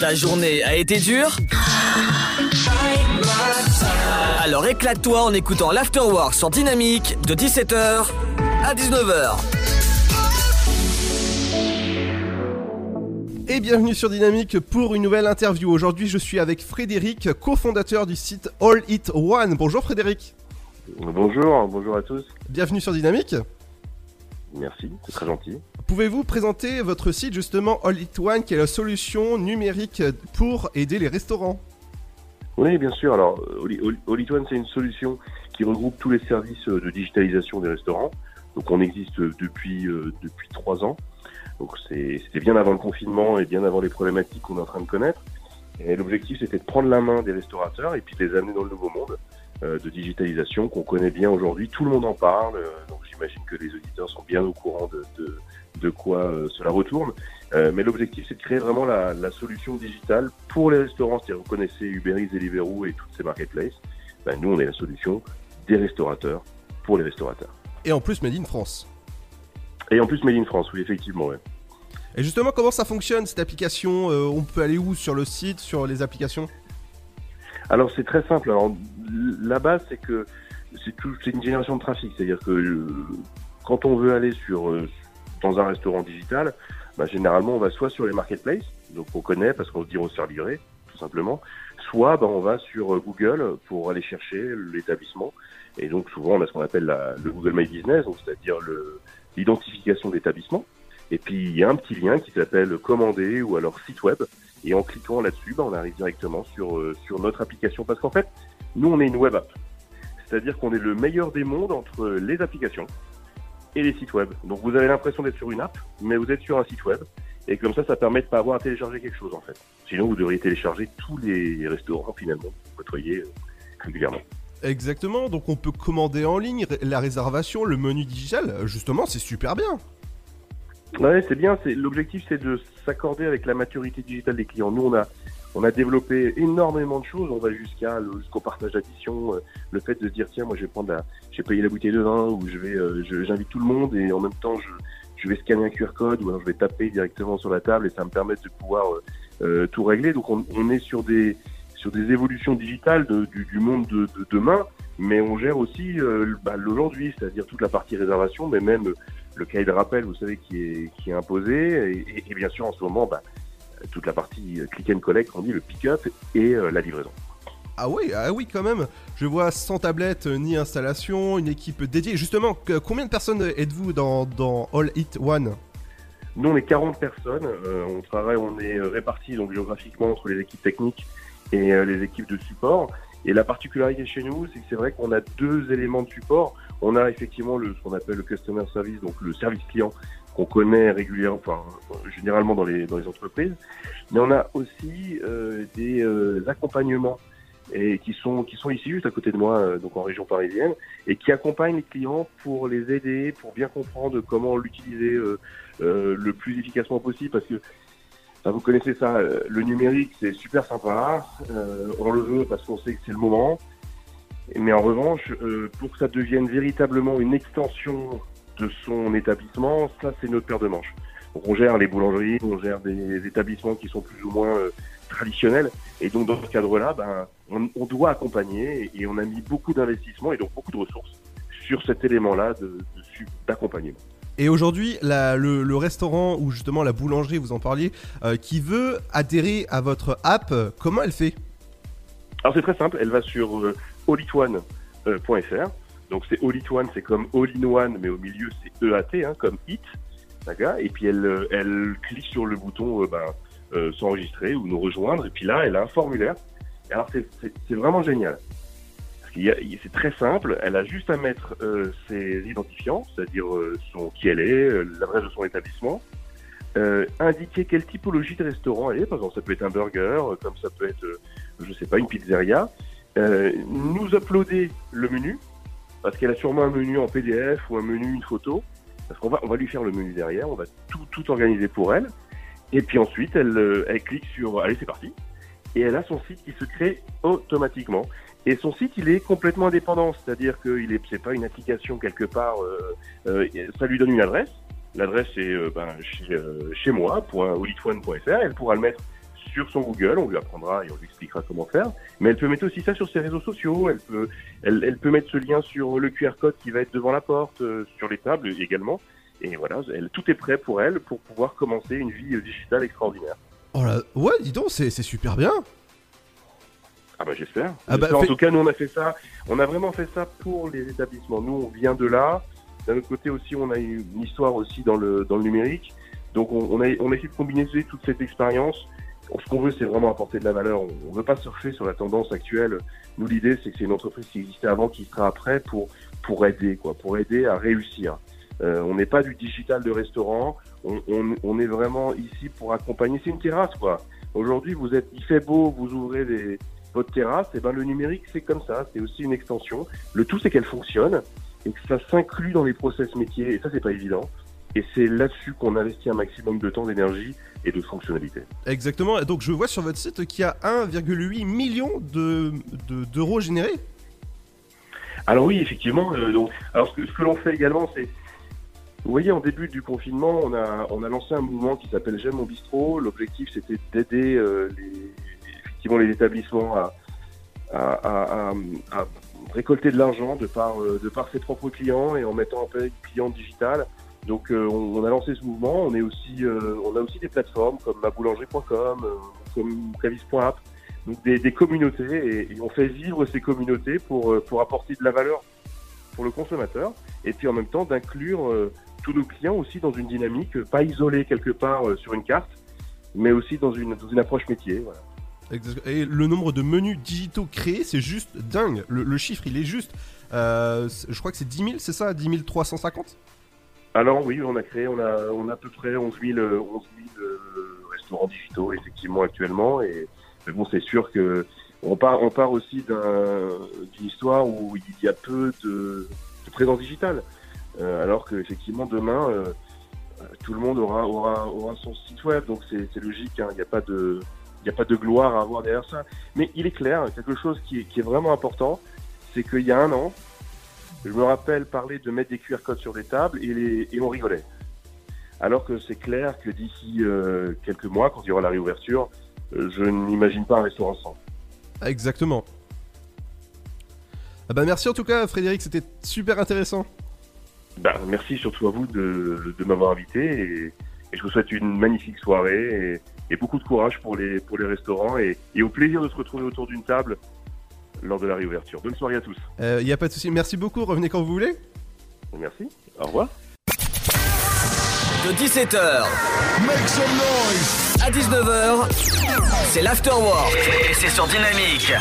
Ta journée a été dure Alors éclate-toi en écoutant l'Afterwork sur Dynamique de 17h à 19h. Et bienvenue sur Dynamique pour une nouvelle interview. Aujourd'hui, je suis avec Frédéric, cofondateur du site All It One. Bonjour Frédéric. Bonjour, bonjour à tous. Bienvenue sur Dynamique. Merci, c'est très gentil. Pouvez-vous présenter votre site justement All It One, qui est la solution numérique pour aider les restaurants? Oui, bien sûr. Alors, All It One, c'est une solution qui regroupe tous les services de digitalisation des restaurants. Donc, on existe depuis euh, depuis trois ans. Donc, c'était bien avant le confinement et bien avant les problématiques qu'on est en train de connaître. Et l'objectif, c'était de prendre la main des restaurateurs et puis de les amener dans le nouveau monde euh, de digitalisation qu'on connaît bien aujourd'hui. Tout le monde en parle. Euh, donc, j'imagine que les auditeurs sont bien au courant de, de, de quoi euh, cela retourne. Euh, mais l'objectif, c'est de créer vraiment la, la, solution digitale pour les restaurants. C'est-à-dire, vous connaissez Uber Eats, Deliveroo et toutes ces marketplaces. Ben, nous, on est la solution des restaurateurs pour les restaurateurs. Et en plus, Made in France. Et en plus, Made in France, oui, effectivement, ouais. Et justement, comment ça fonctionne cette application euh, On peut aller où sur le site, sur les applications? Alors, c'est très simple. Alors, la base, c'est que c'est une génération de trafic. C'est-à-dire que euh, quand on veut aller sur, euh, dans un restaurant digital, bah, généralement, on va soit sur les marketplaces, donc on connaît parce qu'on se dit on se livré, tout simplement, soit bah, on va sur euh, Google pour aller chercher l'établissement. Et donc souvent, on a ce qu'on appelle la, le Google My Business, c'est-à-dire l'identification d'établissement. Et puis il y a un petit lien qui s'appelle commander ou alors site web. Et en cliquant là-dessus, bah, on arrive directement sur, euh, sur notre application. Parce qu'en fait, nous, on est une web app. C'est-à-dire qu'on est le meilleur des mondes entre les applications et les sites web. Donc vous avez l'impression d'être sur une app, mais vous êtes sur un site web. Et comme ça, ça permet de pas avoir à télécharger quelque chose en fait. Sinon, vous devriez télécharger tous les restaurants finalement que vous côtoyez euh, régulièrement. Exactement, donc on peut commander en ligne la réservation, le menu digital. Justement, c'est super bien. Ouais, c'est bien. C'est l'objectif, c'est de s'accorder avec la maturité digitale des clients. Nous, on a on a développé énormément de choses. On va jusqu'à jusqu'au partage d'addition, euh, le fait de dire tiens, moi je vais prendre la, j'ai payé la bouteille de vin ou je vais, euh, j'invite tout le monde et en même temps je, je vais scanner un QR code ou alors je vais taper directement sur la table et ça me permet de pouvoir euh, tout régler. Donc on, on, est sur des sur des évolutions digitales de, du, du, monde de, de, demain, mais on gère aussi bah, l'aujourd'hui, c'est-à-dire toute la partie réservation, mais même le cahier de rappel, vous savez, qui est, qui est imposé. Et, et, bien sûr, en ce moment, bah, toute la partie click and collect, on dit le pick-up et euh, la livraison. Ah oui, ah oui, quand même. Je vois sans tablette ni installation, une équipe dédiée. Justement, combien de personnes êtes-vous dans, dans All It One? Nous, on est 40 personnes. Euh, on travaille, on est répartis donc géographiquement entre les équipes techniques et euh, les équipes de support. Et la particularité chez nous, c'est que c'est vrai qu'on a deux éléments de support. On a effectivement le, ce qu'on appelle le customer service, donc le service client qu'on connaît régulièrement, enfin, généralement dans les, dans les entreprises. Mais on a aussi euh, des euh, accompagnements et qui sont qui sont ici juste à côté de moi, euh, donc en région parisienne, et qui accompagnent les clients pour les aider, pour bien comprendre comment l'utiliser euh, euh, le plus efficacement possible, parce que vous connaissez ça, le numérique c'est super sympa, on le veut parce qu'on sait que c'est le moment, mais en revanche, pour que ça devienne véritablement une extension de son établissement, ça c'est notre paire de manches. On gère les boulangeries, on gère des établissements qui sont plus ou moins euh, traditionnels, et donc dans ce cadre-là, ben, on, on, doit accompagner, et on a mis beaucoup d'investissements et donc beaucoup de ressources sur cet élément-là d'accompagnement. Et aujourd'hui, le, restaurant ou justement la boulangerie, vous en parliez, euh, qui veut adhérer à votre app, comment elle fait? Alors c'est très simple, elle va sur euh, olitone.fr. Donc c'est All It One, c'est comme All mais au milieu c'est EAT, hein, comme It, Et puis elle, elle clique sur le bouton euh, ben, euh, s'enregistrer ou nous rejoindre. Et puis là, elle a un formulaire. Et alors c'est vraiment génial. C'est très simple. Elle a juste à mettre euh, ses identifiants, c'est-à-dire euh, qui elle est, euh, l'adresse de son établissement, indiquer quelle typologie de restaurant elle est. Par exemple, ça peut être un burger, comme ça peut être, je sais pas, une pizzeria. nous uploader le menu parce qu'elle a sûrement un menu en PDF ou un menu, une photo, parce qu'on va, on va lui faire le menu derrière, on va tout, tout organiser pour elle, et puis ensuite, elle, elle clique sur Allez, c'est parti, et elle a son site qui se crée automatiquement. Et son site, il est complètement indépendant, c'est-à-dire que il est, c'est pas une application quelque part, euh, euh, ça lui donne une adresse, l'adresse est euh, ben, chez, chez moi, elle pourra le mettre sur son Google, on lui apprendra et on lui expliquera comment faire. Mais elle peut mettre aussi ça sur ses réseaux sociaux. Elle peut, elle, peut mettre ce lien sur le QR code qui va être devant la porte, sur les tables également. Et voilà, tout est prêt pour elle pour pouvoir commencer une vie digitale extraordinaire. Oh là, ouais, dis donc, c'est super bien. Ah bah j'espère. Ah bah, en fait- tout cas, nous on a fait ça. On a vraiment fait ça pour les établissements. Nous, on vient de là. D'un autre côté aussi, on a eu une histoire aussi dans le dans le numérique. Donc on, on a on a essayé de combiner toute cette expérience. Ce qu'on veut, c'est vraiment apporter de la valeur. On, on veut pas surfer sur la tendance actuelle. Nous, l'idée, c'est que c'est une entreprise qui existait avant, qui sera après pour pour aider quoi, pour aider à réussir. Euh, on n'est pas du digital de restaurant. On, on, on est vraiment ici pour accompagner. C'est une terrasse quoi. Aujourd'hui, vous êtes, il fait beau, vous ouvrez des, votre terrasse, et ben le numérique c'est comme ça, c'est aussi une extension. Le tout c'est qu'elle fonctionne et que ça s'inclut dans les process métiers et ça c'est pas évident. Et c'est là-dessus qu'on investit un maximum de temps, d'énergie et de fonctionnalité. Exactement. Et Donc je vois sur votre site qu'il y a 1,8 million de de- d'euros générés. Alors oui, effectivement. euh, donc, alors ce que, ce que l'on fait également, c'est, vous voyez, en début du confinement, on a on a lancé un mouvement qui s'appelle J'aime mon bistrot. L'objectif c'était d'aider euh, les effectivement les établissements à récolter de l'argent de par euh, de par ses propres clients et en mettant en place des clients digital. Donc euh, on, a lancé ce mouvement. On est aussi euh, on a aussi des plateformes comme maboulangerie.com, euh, comme cavis.app donc des, communautés et, on fait vivre ces communautés pour, pour apporter de la valeur pour le consommateur et puis en même temps d'inclure tous nos clients aussi dans une dynamique, pas isolée quelque part sur une carte, mais aussi dans une, dans une approche métier. Et le nombre de menus digitaux créés, c'est juste dingue. Le, chiffre, il est juste. Euh, je crois que c'est 10 000, c'est ça 10 350 Alors oui, on a créé, on a, on a à peu près 11 000, euh, 11 000 euh, restaurants digitaux effectivement actuellement. Et mais bon c'est sûr que on part, on part aussi d'un- d'une histoire où il y a peu de, présence digitale, Euh, alors que effectivement demain tout le monde aura, aura, aura son site web, donc c'est c'est logique, hein, il n'y a pas de il n'y a pas de gloire à avoir derrière ça. Mais il est clair, quelque chose qui est, qui est vraiment important, c'est qu'il y a un an, je me rappelle parler de mettre des QR codes sur des tables et, les, et on rigolait. Alors que c'est clair que d'ici euh, quelques mois, quand il y aura la réouverture, euh, je n'imagine pas un restaurant sans. Exactement. Ah bah merci en tout cas Frédéric, c'était super intéressant. Ben, merci surtout à vous de, de m'avoir invité et, et je vous souhaite une magnifique soirée et, et beaucoup de courage pour les, pour les restaurants et, et au plaisir de se retrouver autour d'une table lors de la réouverture. Bonne soirée à tous. Il Euh, y a pas de souci, merci beaucoup, revenez quand vous voulez. Merci. Au revoir. De 17h Make some noise. à 19h, c'est l'afterwork. Et c'est sur Dynamique.